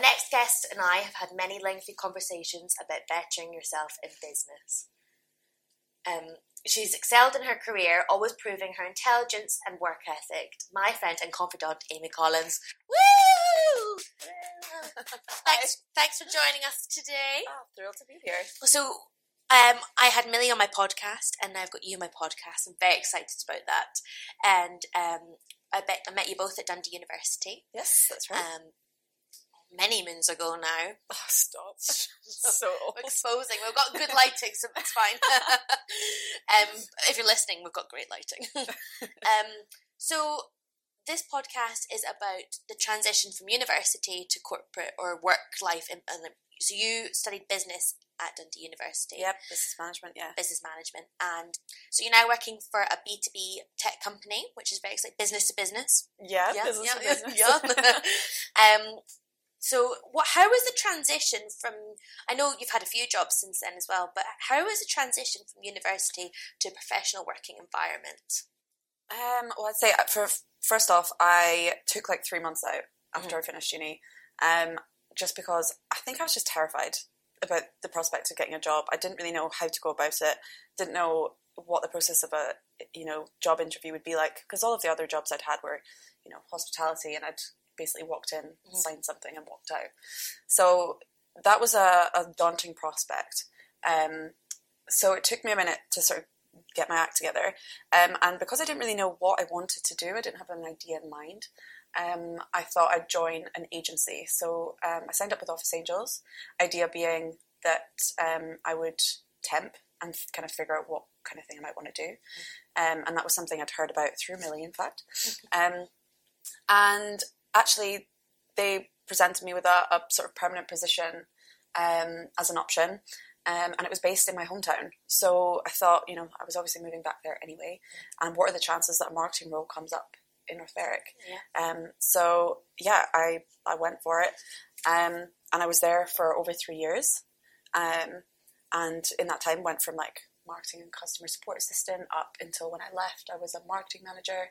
guest and I have had many lengthy conversations about bettering yourself in business. Um, she's excelled in her career, always proving her intelligence and work ethic. My friend and confidant, Amy Collins. Woo! thanks, thanks for joining us today. Oh, thrilled to be here. So, um, I had Millie on my podcast, and now I've got you on my podcast. I'm very excited about that. And um, I bet I met you both at Dundee University. Yes, that's right. Um, many moons ago now. oh, stop. so exposing. We've got good lighting, so it's fine. um, if you're listening, we've got great lighting. um, so this podcast is about the transition from university to corporate or work life. In, so you studied business at Dundee University. Yep, business management, yeah. Business management, and so you're now working for a B two B tech company, which is very like business to business. Yeah, Yeah, business yeah, to business. yeah. um, so what? How was the transition from? I know you've had a few jobs since then as well, but how was the transition from university to a professional working environment? Um, well, I'd say uh, for first off, I took like three months out Mm-hmm. after I finished uni, um, just because I think I was just terrified about the prospect of getting a job. I didn't really know how to go about it. Didn't know what the process of a you know job interview would be like because all of the other jobs I'd had were you know hospitality, and I'd basically walked in, Mhm. signed something, and walked out. So that was a, a daunting prospect. Um, so it took me a minute to sort of get my act together. Um, and because I didn't really know what I wanted to do, I didn't have an idea in mind. Um, I thought I'd join an agency. So um, I signed up with Office Angels. Idea being that um, I would temp and kind of figure out what kind of thing I might want to do. Um, and that was something I'd heard about through Millie, in fact. Um, and actually, they presented me with a, a sort of permanent position um, as an option. Um, and it was based in my hometown. So I thought, you know, I was obviously moving back there anyway. And what are the chances that a marketing role comes up in North Berwick? Yeah. Um, so yeah, I, I went for it. Um, and I was there for over three years. Um, and in that time went from like marketing and customer support assistant up until when I left, I was a marketing manager.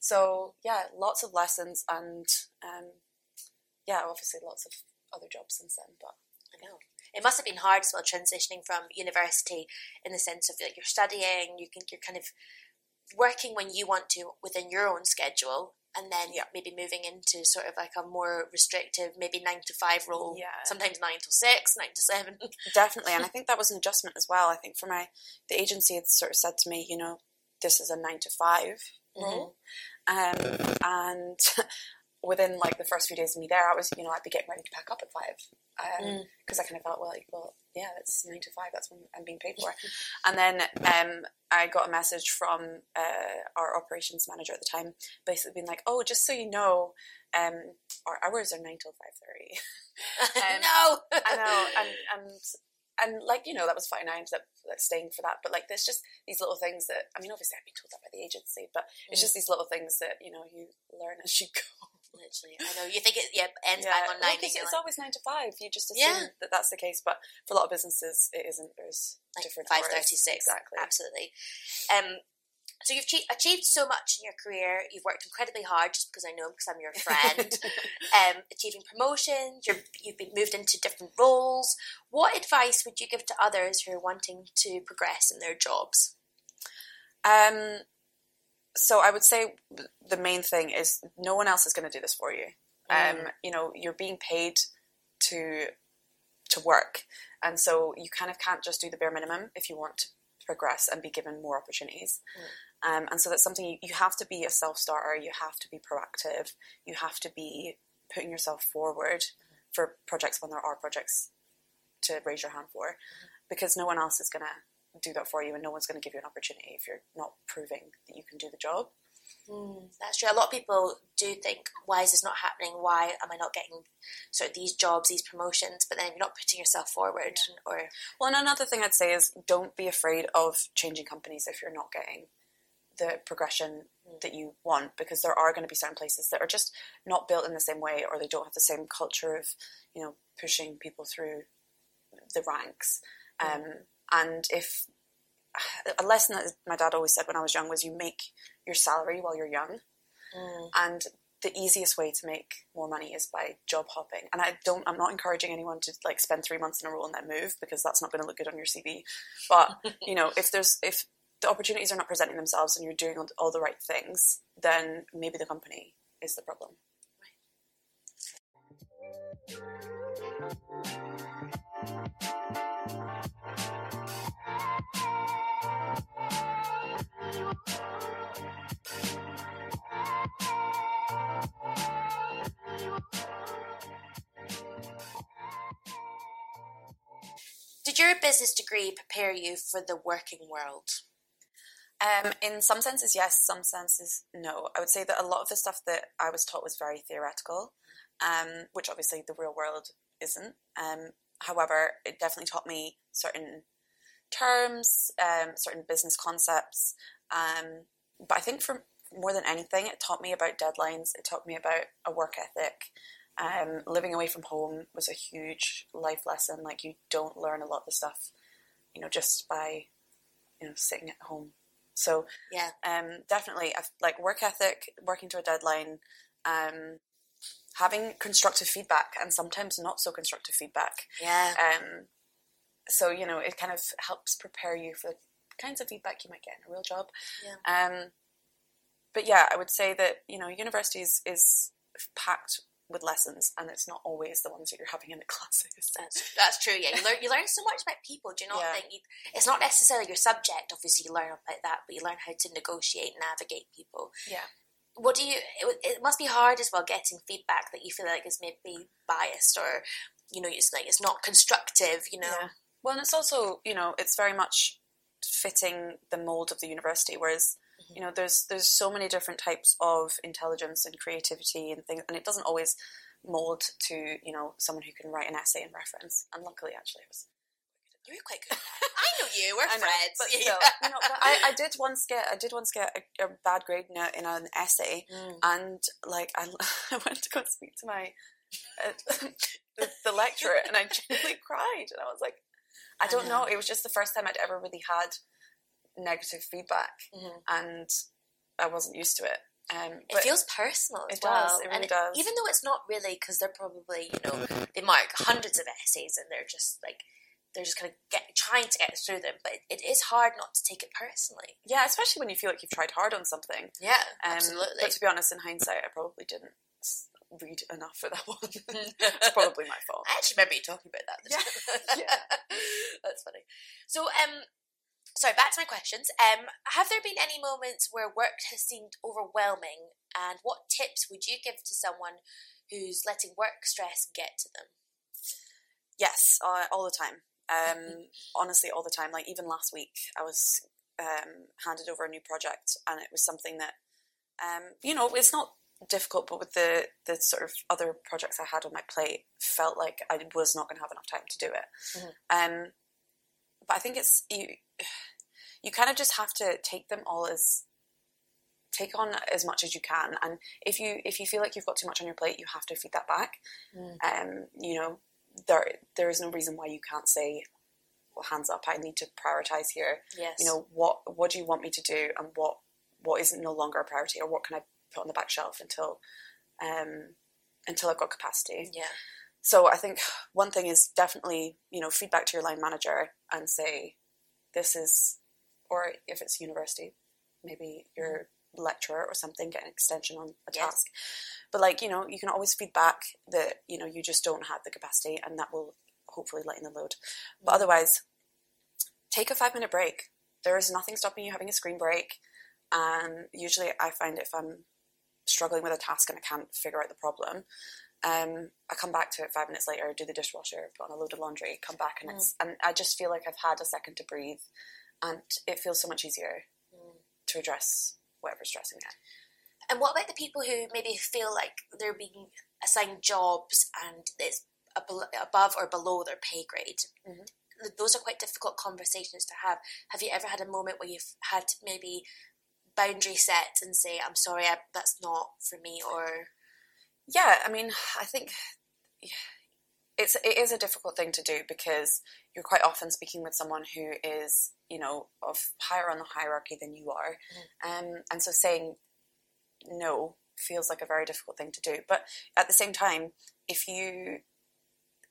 So yeah, lots of lessons and um, yeah, obviously lots of other jobs since then. But I know. It must have been hard as well transitioning from university in the sense of like you're studying, you can you're kind of working when you want to within your own schedule, and then Yeah. maybe moving into sort of like a more restrictive, maybe nine to five role. Yeah. Sometimes nine to six, nine to seven. definitely, and I think that was an adjustment as well. I think for my the agency had sort of said to me, you know, this is a nine to 5 role, um, and within like the first few days of me there, I was, you know, I'd be getting ready to pack up at five Mm. because I kind of felt well, like, well, yeah, that's nine to five. That's when I'm being paid for. and then um, I got a message from uh, our operations manager at the time, basically being like, oh, just so you know, um, our hours are nine till five thirty. Um, no, I know, and and and like you know that was fine. I ended up like, staying for that, but like there's just these little things that I mean, obviously I've been told that by the agency, but it's Mm. just these little things that you know you learn as you go. Literally, I know. You think it yeah ends Yeah, bang on well, nine, and it's like, always nine to five. You just assume Yeah. that that's the case, but for a lot of businesses, it isn't. There's like different five thirty six. exactly. Absolutely. Um, so you've achieved so much in your career. You've worked incredibly hard, just because I know because I'm your friend. um, achieving promotions. You're, you've been moved into different roles. What advice would you give to others who are wanting to progress in their jobs? Um, so I would say the main thing is no one else is going to do this for you. Um, Mm. you know, you're being paid to to work, and so you kind of can't just do the bare minimum if you want to progress and be given more opportunities. Um, and so that's something you, you have to be a self starter. You have to be proactive. You have to be putting yourself forward for projects when there are projects to raise your hand for, because no one else is going to do that for you, and no one's going to give you an opportunity if you're not proving that you can do the job. Mm, that's true. A lot of people do think, why is this not happening? Why am I not getting sort of these jobs, these promotions? But then you're not putting yourself forward, or Well, and another thing I'd say is don't be afraid of changing companies if you're not getting the progression that you want, because there are going to be certain places that are just not built in the same way, or they don't have the same culture of, you know, pushing people through the ranks. Um, and if a lesson that my dad always said when I was young was you make your salary while you're young, Mm. and the easiest way to make more money is by job hopping. And I don't, I'm not encouraging anyone to like spend three months in a role and then move because that's not going to look good on your CV. But you know, if there's if the opportunities are not presenting themselves and you're doing all, all the right things, then maybe the company is the problem. Did your business degree prepare you for the working world? Um, in some senses, yes. Some senses, no. I would say that a lot of the stuff that I was taught was very theoretical, um, which obviously the real world isn't. Um, however, it definitely taught me certain terms, um, certain business concepts. Um, but I think for more than anything, it taught me about deadlines. It taught me about a work ethic. Um, living away from home was a huge life lesson. Like you don't learn a lot of the stuff, you know, just by you know sitting at home. So Yeah. um, definitely like work ethic, working to a deadline, um, having constructive feedback, and sometimes not so constructive feedback. Yeah. Um, so you know, it kind of helps prepare you for the kinds of feedback you might get in a real job. Yeah. Um, but yeah, I would say that you know, university is, is packed with lessons, and it's not always the ones that you're having in the classes. That's that's true. Yeah, you learn you learn so much about people. Do you not Yeah. think you, it's not necessarily your subject? Obviously, you learn about that, but you learn how to negotiate, navigate people. Yeah. What do you? It, it must be hard as well getting feedback that you feel like is maybe biased or you know it's like it's not constructive. You know. Yeah. Well, and it's also you know it's very much fitting the mold of the university, whereas. You know there's there's so many different types of intelligence and creativity and things, and it doesn't always mold to you know someone who can write an essay and reference. And luckily, actually, I was You're quite good. I know you. We're I know, friends. but Yeah. still, you know, but I, I did once get I did once get a, a bad grade in, a, in an essay, Mm. and like I, I went to go speak to my uh, the, the lecturer, and I genuinely cried, and I was like, I don't know. It was just the first time I'd ever really had negative feedback, Mhm. and I wasn't used to it. Um, It feels personal as it does, well. it and really does. Even though it's not really, because they're probably, you know, they mark hundreds of essays and they're just like, they're just kind of get, trying to get through them. But it, it is hard not to take it personally. yeah, especially when you feel like you've tried hard on something. Yeah, Um, absolutely. But to be honest, in hindsight, I probably didn't read enough for that one. it's probably my fault. I actually remember you talking about that. Yeah, yeah. That's funny. So, um, sorry, back to my questions. Um, have there been any moments where work has seemed overwhelming, and what tips would you give to someone who's letting work stress get to them? Yes, uh, all the time. Um, honestly, all the time. Like even last week, I was um, handed over a new project, and it was something that, um, you know, it's not difficult, but with the the sort of other projects I had on my plate, felt like I was not going to have enough time to do it. Um, but I think it's you. You kind of just have to take them all as take on as much as you can, and if you if you feel like you've got too much on your plate, you have to feed that back. Mm. Um, you know, there there is no reason why you can't say, "Well, hands up, I need to prioritize here." Yes. You know, what what do you want me to do, and what what is no longer a priority, or what can I put on the back shelf until um, until I've got capacity. Yeah. So I think one thing is definitely you know feedback to your line manager and say, "This is," or if it's university, maybe your mm-hmm. lecturer or something, get an extension on a Yes. task. But like you know, you can always feedback that you know you just don't have the capacity, and that will hopefully lighten the load. But mm-hmm. otherwise, take a five minute break. There is nothing stopping you having a screen break. And usually, I find if I'm struggling with a task and I can't figure out the problem, um, I come back to it five minutes later, do the dishwasher, put on a load of laundry, come back, and it's and I just feel like I've had a second to breathe, and it feels so much easier to address whatever's stressing me. out. And what about the people who maybe feel like they're being assigned jobs and it's ab- above or below their pay grade? Mhm. Those are quite difficult conversations to have. Have you ever had a moment where you've had maybe boundary set and say, "I'm sorry, I, that's not for me," or Yeah, I mean, I think it's it is a difficult thing to do because you're quite often speaking with someone who is you know of higher on the hierarchy than you are, um, and so saying no feels like a very difficult thing to do. But at the same time, if you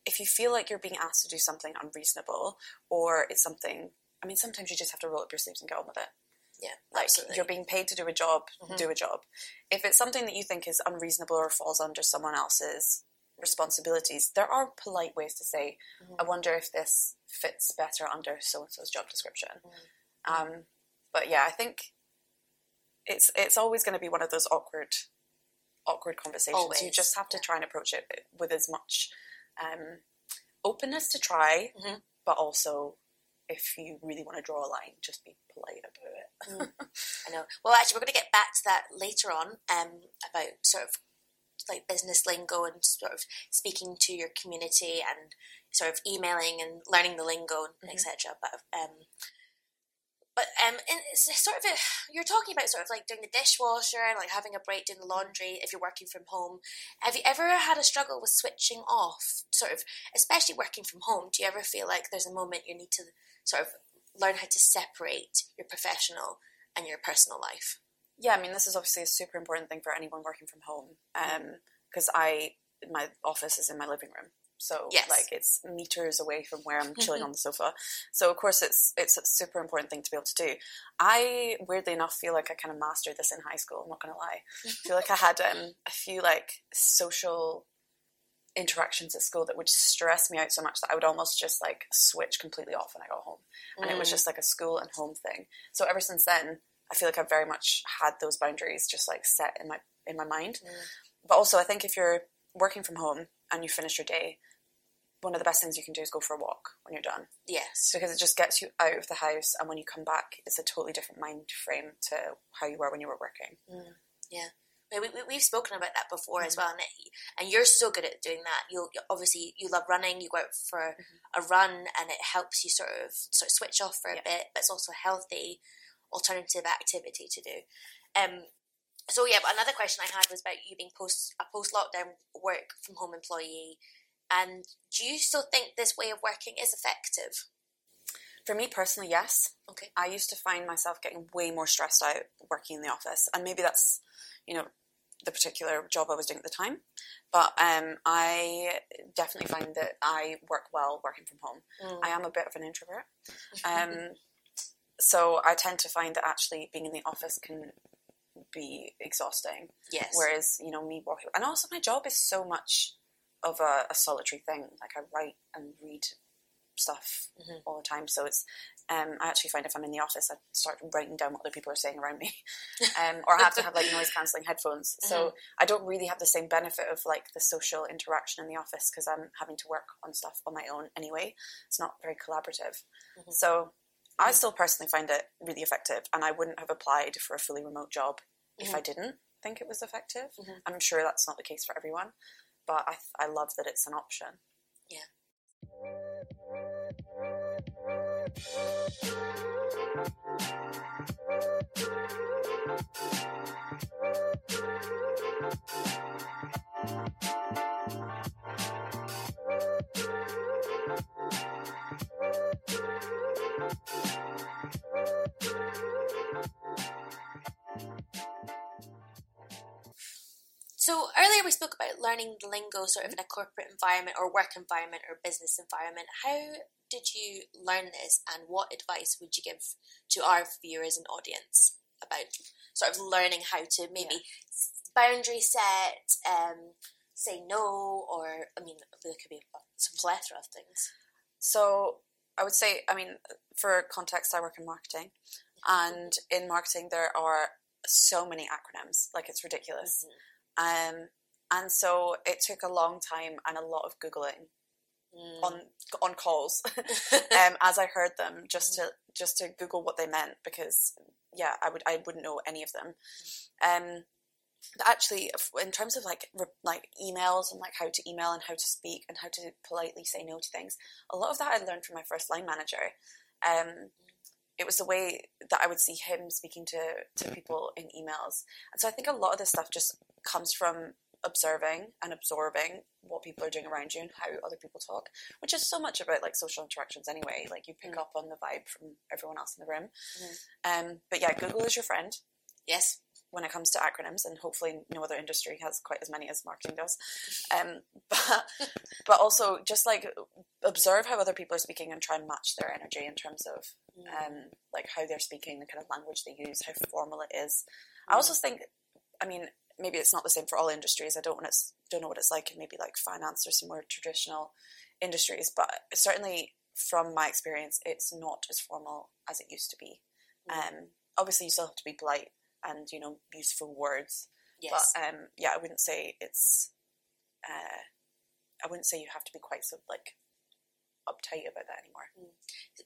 if you feel like you're being asked to do something unreasonable or it's something I mean sometimes you just have to roll up your sleeves and get on with it. Yeah, Like absolutely. you're being paid to do a job, Mhm. do a job. If it's something that you think is unreasonable or falls under someone else's responsibilities, there are polite ways to say, Mhm. I wonder if this fits better under so and so's job description. Mhm. Um, but yeah, I think it's it's always going to be one of those awkward awkward conversations. you just have to yeah. try and approach it with as much um, openness to try, Mhm. but also if you really want to draw a line, just be polite about it. I know. Well, actually, we're going to get back to that later on um, about sort of like business lingo and sort of speaking to your community and sort of emailing and learning the lingo Mhm. etc. But um, but um, and it's sort of a, you're talking about sort of like doing the dishwasher and like having a break doing the laundry if you're working from home. Have you ever had a struggle with switching off? Sort of, especially working from home. Do you ever feel like there's a moment you need to sort of learn how to separate your professional and your personal life? Yeah, I mean, this is obviously a super important thing for anyone working from home. Um, mm-hmm. Because I, my office is in my living room, so Yes. like it's meters away from where I'm chilling on mm-hmm. the sofa. So of course, it's it's a super important thing to be able to do. I weirdly enough feel like I kind of mastered this in high school. I'm not gonna lie. I feel like I had um, a few like social interactions at school that would stress me out so much that I would almost just like switch completely off when I got home and it was Mm. just like a school and home thing. So ever since then, I feel like I've very much had those boundaries just like set in my in my mind. Mm. But also, I think if you're working from home and you finish your day, one of the best things you can do is go for a walk when you're done yes. because it just gets you out of the house, and when you come back, it's a totally different mind frame to how you were when you were working. We, we, we've spoken about that before as Mm-hmm. well, and, it, and you're so good at doing that. You'll obviously you love running. You go out for Mm-hmm. a run, and it helps you sort of sort of switch off for a Yeah. bit, but it's also a healthy alternative activity to do. Um, so yeah, but another question I had was about you being post a post lockdown work from home employee, and do you still think this way of working is effective? For me personally, yes. Okay. I used to find myself getting way more stressed out working in the office, and maybe that's, you know, the particular job I was doing at the time. But um, I definitely find that I work well working from home. Mm. I am a bit of an introvert, um, so I tend to find that actually being in the office can be exhausting. yes. Whereas, you know, me working, and also my job is so much of a, a solitary thing. Like I write and read stuff Mhm. all the time, so it's. Um, I actually find if I'm in the office, I start writing down what other people are saying around me, um, or I have to have like noise cancelling headphones. So I don't really have the same benefit of like the social interaction in the office because I'm having to work on stuff on my own anyway. It's not very collaborative. Mhm. So I Mhm. still personally find it really effective, and I wouldn't have applied for a fully remote job if Mhm. I didn't think it was effective. Mhm. I'm sure that's not the case for everyone, but I, I love that it's an option. So earlier we spoke about learning the lingo sort of in a corporate environment or work environment or business environment. How did you learn this and what advice would you give to our viewers and audience about sort of learning how to maybe boundary set, um, say no, or I mean there could be some plethora of things. So I would say, I mean, for context, I work in marketing, and in marketing there are so many acronyms, like it's ridiculous. Um, and so it took a long time and a lot of googling Mm. on on calls um, as I heard them, just to just to Google what they meant because yeah, I would I wouldn't know any of them. Um, but actually, in terms of like re- like emails and like how to email and how to speak and how to politely say no to things, a lot of that I learned from my first line manager. Um, it was the way that I would see him speaking to to people in emails, and so I think a lot of this stuff just comes from observing and absorbing what people are doing around you and how other people talk which is so much about like social interactions anyway. Like you pick Mm. up on the vibe from everyone else in the room. Mhm. Um, but yeah, Google is your friend. Yes. When it comes to acronyms, and hopefully no other industry has quite as many as marketing does. Um, but but also just like observe how other people are speaking and try and match their energy in terms of Mm. um, like how they're speaking, the kind of language they use, how formal it is. I also think, I mean, maybe it's not the same for all industries. I don't want it's don't know what it's like in maybe like finance or some more traditional industries, but certainly from my experience, it's not as formal as it used to be. Mm. Um, obviously, you still have to be polite and you know useful words, yes. but um, yeah, I wouldn't say it's. Uh, I wouldn't say you have to be quite so like uptight about that anymore.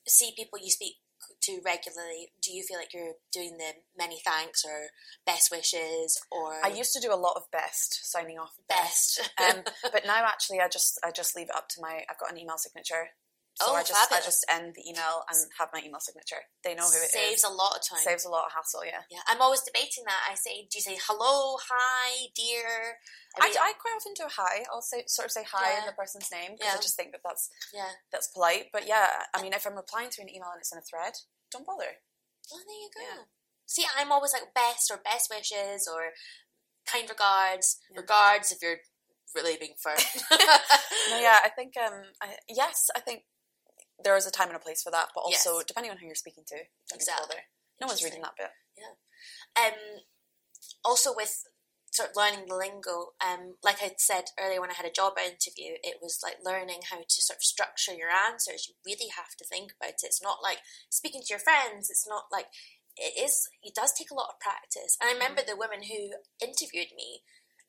see people you speak to regularly, do you feel like you're doing the many thanks or best wishes or I used to do a lot of best signing off best? um, but now actually I just I just leave it up to my I've got an email signature. So Oh, I just I fabulous. just end the email and have my email signature. They know who it is. saves a lot of time. Saves a lot of hassle, yeah. Yeah, I'm always debating that. I say, do you say hello, hi, dear? I, mean, I quite often do a hi. I'll say sort of say hi in the person's name because Yeah. I just think that that's yeah. that's polite. But yeah, I mean, if I'm replying to an email and it's in a thread, don't bother. Oh, there you go. Yeah. See, I'm always like best or best wishes or kind regards. Yeah. Regards if you're really being firm. No, yeah, I think um, I, yes, I think there is a time and a place for that, but also Yes. depending on who you're speaking to, don't need to Exactly. No one's reading that bit. Um, also with sort of learning the lingo, um, like I said earlier when I had a job interview, it was like learning how to sort of structure your answers. You really have to think about it. It's not like speaking to your friends. It's not like it is. It does take a lot of practice. And I remember the woman who interviewed me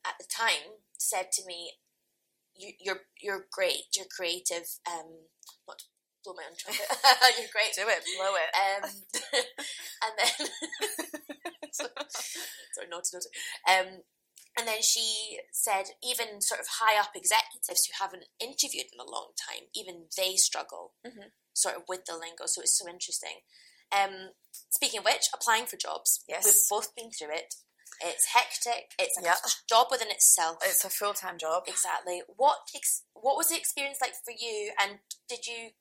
at the time said to me, you, "You're you're great. You're creative. Um, blow my own trumpet. you're great. Do it, blow it. Um, and then sorry, not to Um, and then she said, even sort of high up executives who haven't interviewed in a long time, even they struggle Mhm. sort of with the lingo. So it's so interesting. Um, speaking of which, applying for jobs. Yes. we've both been through it. It's hectic. It's like Yeah. a job within itself. It's a full time job. Exactly. What ex- what was the experience like for you? And did you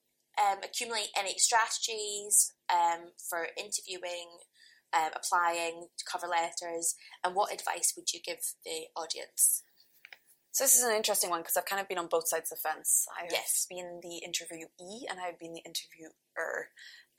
um, accumulate any strategies um, for interviewing, um, applying cover letters, and what advice would you give the audience? So this is an interesting one because I've kind of been on both sides of the fence. I've Yes. been the interviewee and I've been the interviewer.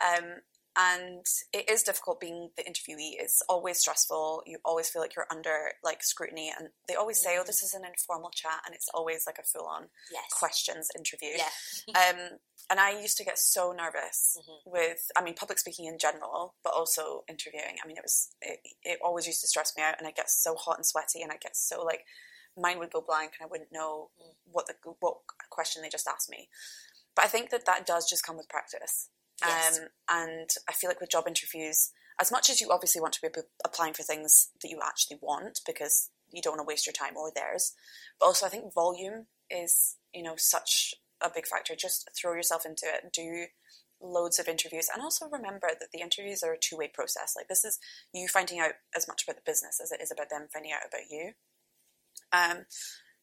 Um, and it is difficult being the interviewee. It's always stressful. You always feel like you're under like scrutiny, and they always say, "Oh, Mhm. this is an informal chat," and it's always like a full-on Yes. questions interview. Yeah. Um, and I used to get so nervous Mhm. with, I mean, public speaking in general, but also interviewing. I mean, it was, it, it always used to stress me out, and I get so hot and sweaty, and I get so like, mine would go blank, and I wouldn't know Mm. what the what question they just asked me. But I think that that does just come with practice. Yes. Um, and I feel like with job interviews, as much as you obviously want to be applying for things that you actually want because you don't want to waste your time or theirs, but also I think volume is, you know, such a big factor. Just throw yourself into it, do loads of interviews, and also remember that the interviews are a two way process. Like, this is you finding out as much about the business as it is about them finding out about you. Um,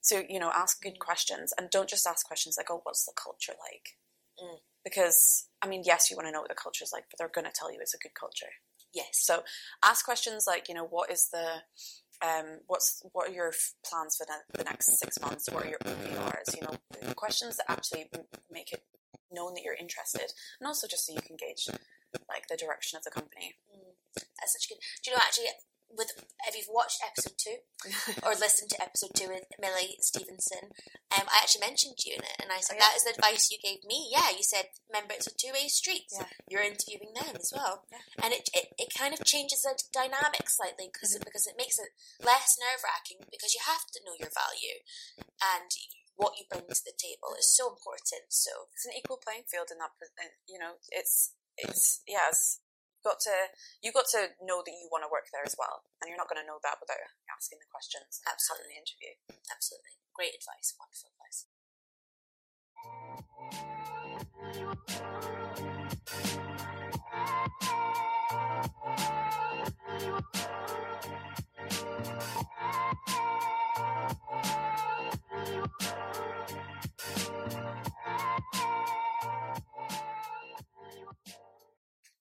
so, you know, ask good questions and don't just ask questions like, oh, what's the culture like? Mm. Because, I mean, yes, you want to know what the culture is like, but they're going to tell you it's a good culture. Yes. So ask questions like, you know, what is the, um, what's what are your plans for the, next six months? What are your OKRs? You know, questions that actually make it known that you're interested, and also just so you can gauge like the direction of the company. That's such good. Do you know actually? With if you've watched episode two or listened to episode two with Millie Stevenson, um, I actually mentioned you in it, and I said Oh, yeah. that is the advice you gave me. Yeah, you said remember it's a two way street. Yeah. You're interviewing them as well, Yeah. and it, it it kind of changes the dynamic slightly because Mm-hmm. because it makes it less nerve wracking because you have to know your value and what you bring to the table is so important. So it's an equal playing field in that. You know, it's it's yeah. It's, got to you got to know that you want to work there as well, and you're not going to know that without asking the questions absolutely having the interview. absolutely great advice, wonderful advice.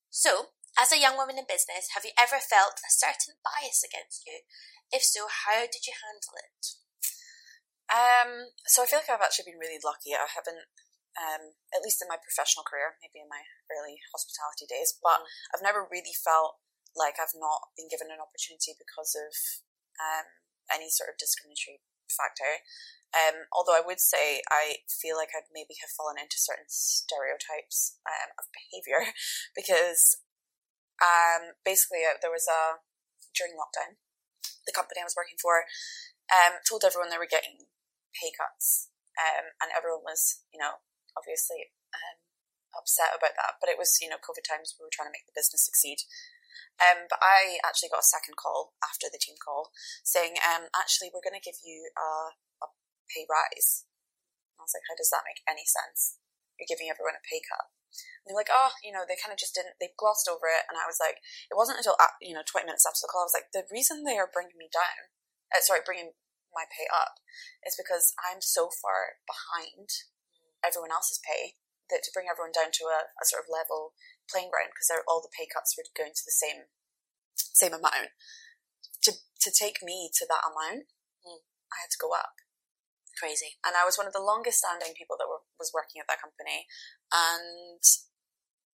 So, As a young woman in business, have you ever felt a certain bias against you? If so, how did you handle it? Um, so I feel like I've actually been really lucky. I haven't, um, at least in my professional career, maybe in my early hospitality days, but mm. I've never really felt like I've not been given an opportunity because of um, any sort of discriminatory factor. Um, although I would say I feel like I'd maybe have fallen into certain stereotypes um, of behaviour because um, basically uh, there was a during lockdown the company I was working for um, told everyone they were getting pay cuts, um, and everyone was, you know, obviously um, upset about that. But it was, you know, COVID times. We were trying to make the business succeed. Um, but I actually got a second call after the team call saying, um, actually, we're going to give you a, a pay rise. I was like, how does that make any sense? You're giving everyone a pay cut. And they're like, oh, you know, they kind of just didn't, they glossed over it. And I was like, it wasn't until, you know, 20 minutes after the call, I was like, the reason they are bringing me down, uh, sorry, bringing my pay up is because I'm so far behind everyone else's pay that to bring everyone down to a, a sort of level playing ground because all the pay cuts were going to the same same amount. To to take me to that amount, mm. I had to go up. Crazy. And I was one of the longest standing people that was working at that company, and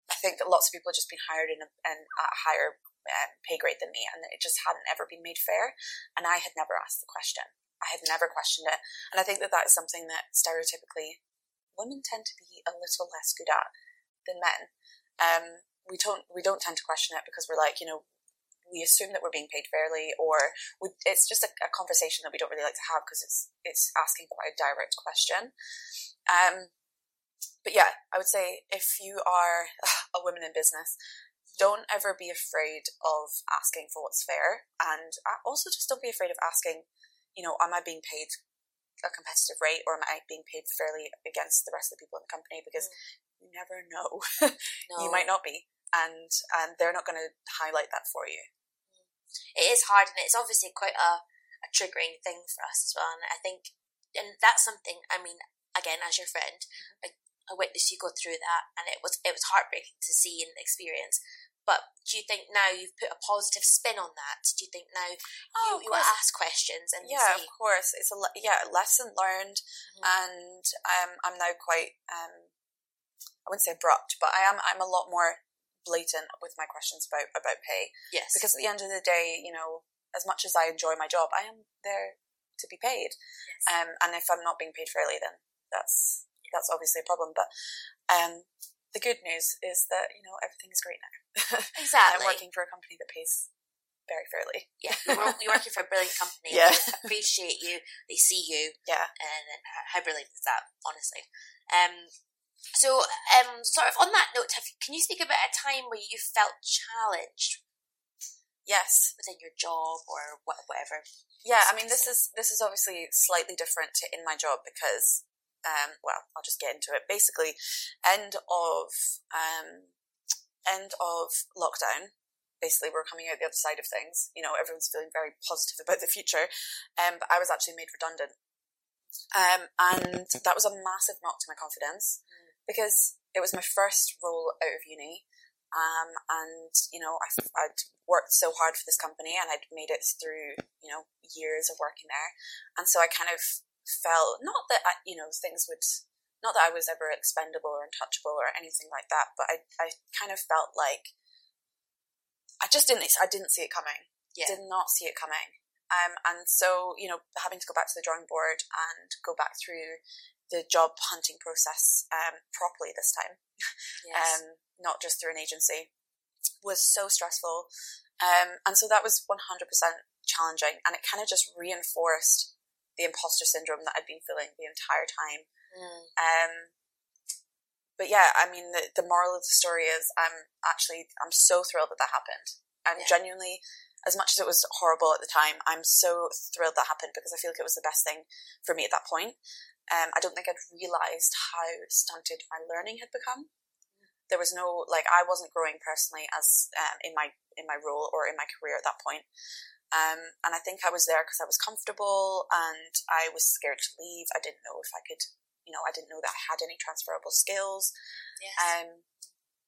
I think that lots of people had just been hired in a, in a higher um, pay grade than me, and it just hadn't ever been made fair. And I had never asked the question. I had never questioned it. And I think that that is something that stereotypically women tend to be a little less good at than men. Um, we don't we don't tend to question it because we're like you know we assume that we're being paid fairly, or we, it's just a, a, conversation that we don't really like to have because it's it's asking quite a direct question. Um, but yeah, I would say if you are a woman in business, don't ever be afraid of asking for what's fair, and also just don't be afraid of asking you know, am I being paid a competitive rate or am I being paid fairly against the rest of the people in the company? Because mm. you never know. no. You might not be. And and they're not going to highlight that for you. It is hard and it's obviously quite a, a triggering thing for us as well. And I think, and that's something, I mean, again, as your friend, mm-hmm. I, I witnessed you go through that and it was, it was heartbreaking to see and experience. But do you think now you've put a positive spin on that? Do you think now oh, you, you ask questions and yeah, of course, it's a yeah lesson learned, mm-hmm. and um, I'm now quite um, I wouldn't say abrupt, but I am I'm a lot more blatant with my questions about about pay. Yes, because at the end of the day, you know, as much as I enjoy my job, I am there to be paid, yes. um, and if I'm not being paid fairly, then that's that's obviously a problem. But um, the good news is that you know everything is great now. Exactly. I'm working for a company that pays very fairly. Yeah, you're, working for a brilliant company. Yeah, they appreciate you. They see you. Yeah, and how brilliant is that? Honestly. Um. So, um, sort of on that note, have, can you speak about a time where you felt challenged? Yes, within your job or whatever. Yeah, I mean, this is this is obviously slightly different to in my job because um, well, I'll just get into it. Basically, end of um, end of lockdown. Basically, we're coming out the other side of things. You know, everyone's feeling very positive about the future. Um, but I was actually made redundant, um, and that was a massive knock to my confidence mm. Because it was my first role out of uni. Um, and you know, I, would worked so hard for this company, and I'd made it through you know years of working there, and so I kind of felt not that I, you know things would not that I was ever expendable or untouchable or anything like that, but I, I kind of felt like I just didn't I didn't see it coming. Yeah. Did not see it coming. Um, and so you know having to go back to the drawing board and go back through the job hunting process um, properly this time, yes. um, not just through an agency, was so stressful. Um, and so that was 100% challenging, and it kind of just reinforced the imposter syndrome that I'd been feeling the entire time. Mm. Um, but yeah, I mean, the, the moral of the story is I'm actually, I'm so thrilled that that happened. And yeah. genuinely, as much as it was horrible at the time, I'm so thrilled that happened because I feel like it was the best thing for me at that point. Um, I don't think I'd realised how stunted my learning had become. There was no like I wasn't growing personally as um, in my in my role or in my career at that point. Um, and I think I was there because I was comfortable and I was scared to leave. I didn't know if I could, you know, I didn't know that I had any transferable skills. Yes. Um,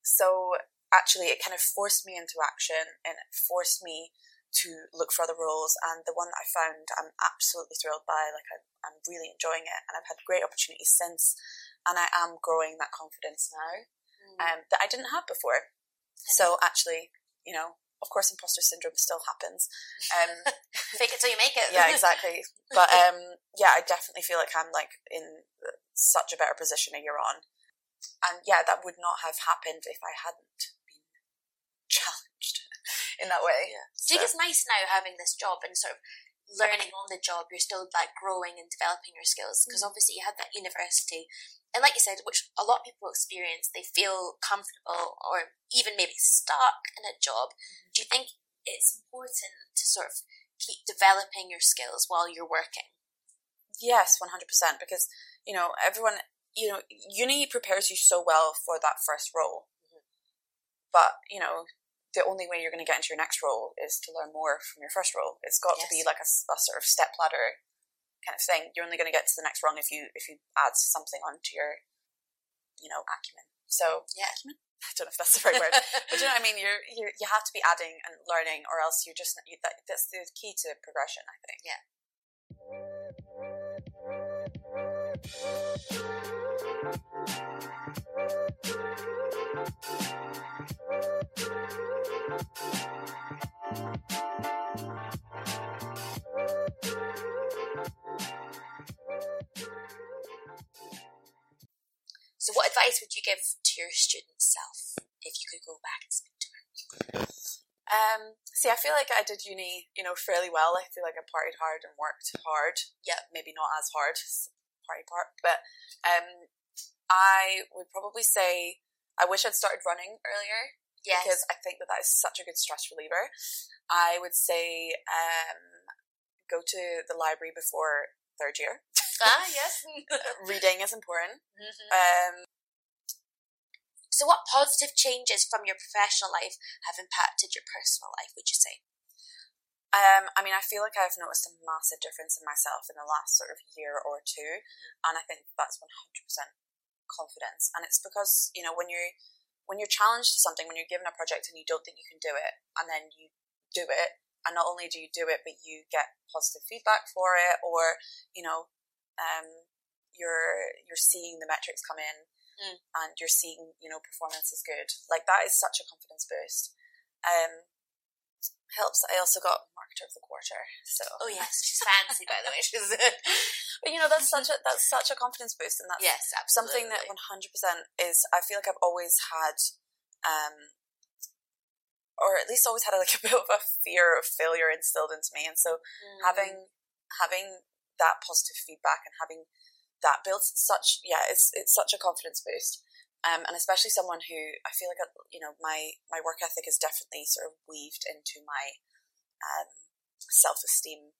so actually it kind of forced me into action and it forced me to look for other roles and the one that I found I'm absolutely thrilled by like I, am really enjoying it and I've had great opportunities since and I am growing that confidence now mm. um, that I didn't have before. So actually you know of course imposter syndrome still happens um, fake it till you make it. Yeah exactly. But um, yeah I definitely feel like I'm like in such a better position a year on. And yeah that would not have happened if I hadn't been challenged in that way. Yeah. So. I think it's nice now having this job and sort of learning on the job. You're still like growing and developing your skills because mm. obviously you had that university, and like you said, which a lot of people experience, they feel comfortable or even maybe stuck in a job. Mm. Do you think it's important to sort of keep developing your skills while you're working? Yes, one hundred percent. Because you know everyone, you know, uni prepares you so well for that first role. Mm-hmm. But you know, the only way you're going to get into your next role is to learn more from your first role. It's got yes. to be like a, a, sort of step ladder kind of thing. You're only going to get to the next rung if you if you add something onto your, you know, acumen. So yeah, acumen. I don't know if that's the right word, but you know what I mean. You're, you're you have to be adding and learning, or else you're just you, that, that's the key to progression. I think. Yeah. So, what advice would you give to your student self if you could go back and speak to her? Um, see, I feel like I did uni, you know, fairly well. I feel like I partied hard and worked hard. Yeah, maybe not as hard party part, but um, I would probably say I wish I'd started running earlier. Yes. Because I think that that is such a good stress reliever. I would say um, go to the library before third year. Ah, yes. Reading is important. Mm-hmm. Um, so, what positive changes from your professional life have impacted your personal life, would you say? Um, I mean, I feel like I've noticed a massive difference in myself in the last sort of year or two, and I think that's one hundred percent confidence. And it's because you know when you're when you're challenged to something, when you're given a project and you don't think you can do it, and then you do it, and not only do you do it, but you get positive feedback for it, or you know, um, you're you're seeing the metrics come in, mm. and you're seeing you know performance is good. Like that is such a confidence boost. Um, helps. I also got marketer of the quarter. So oh yes, she's fancy by the way. She's but you know that's such a that's such a confidence boost, and that's yes, absolutely. something that one hundred percent is. I feel like I've always had, um, or at least always had like a bit of a fear of failure instilled into me, and so mm. having having that positive feedback and having that builds such yeah it's it's such a confidence boost um, and especially someone who I feel like you know my my work ethic is definitely sort of weaved into my um, self esteem.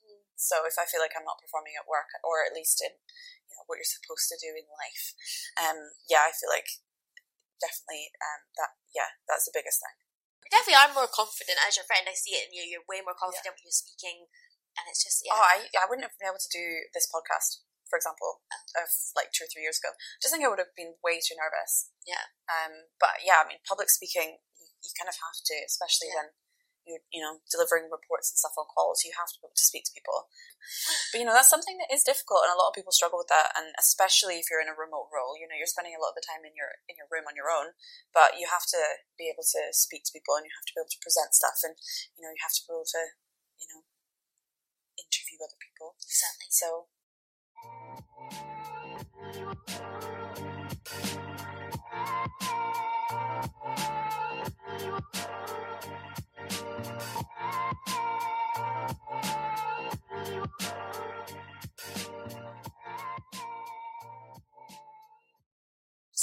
Mm. So if I feel like I'm not performing at work, or at least in you know what you're supposed to do in life, um, yeah, I feel like definitely um, that yeah that's the biggest thing. You definitely are more confident as your friend. I see it in you. You're way more confident yeah. when you're speaking, and it's just yeah. Oh, I I wouldn't have been able to do this podcast for example, of like two or three years ago. I just think I would have been way too nervous. Yeah. Um. But yeah, I mean, public speaking, you, you kind of have to, especially yeah. when you're, you know, delivering reports and stuff on calls. You have to be able to speak to people. But you know, that's something that is difficult, and a lot of people struggle with that. And especially if you're in a remote role, you know, you're spending a lot of the time in your in your room on your own. But you have to be able to speak to people, and you have to be able to present stuff, and you know, you have to be able to, you know, interview other people. Exactly. So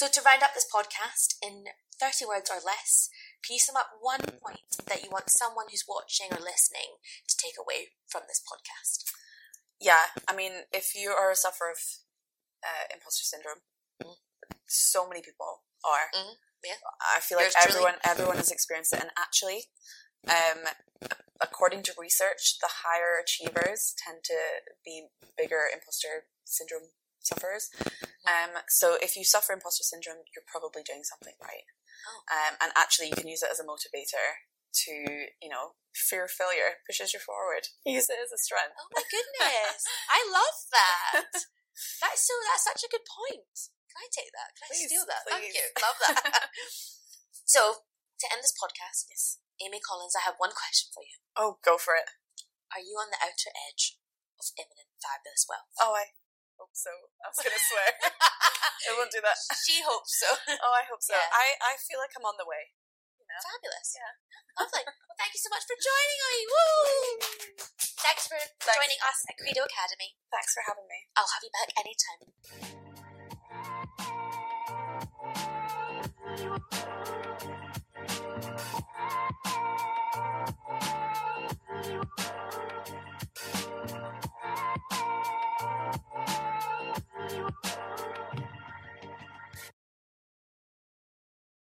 so, to round up this podcast in 30 words or less, can you sum up one point that you want someone who's watching or listening to take away from this podcast? Yeah, I mean, if you are a sufferer of uh, imposter syndrome, mm. so many people are. Mm. Yeah. I feel like everyone truly. everyone has experienced it, and actually, um, according to research, the higher achievers tend to be bigger imposter syndrome sufferers. Um, so if you suffer imposter syndrome, you're probably doing something right. Oh. Um, and actually, you can use it as a motivator to, you know, fear of failure pushes you forward. Use it as a strength. Oh my goodness. I love that. That's so that's such a good point. Can I take that? Can I steal that? Thank you. Love that. so to end this podcast, yes, Amy Collins, I have one question for you. Oh, go for it. Are you on the outer edge of imminent fabulous wealth? Oh, I hope so. I was going to swear. I won't do that. she hopes so. Oh, I hope so. Yeah. I, I feel like I'm on the way. Fabulous. Yeah. Lovely. Well, thank you so much for joining me. Woo! Thanks for joining us at Credo Academy. Thanks for having me. I'll have you back anytime.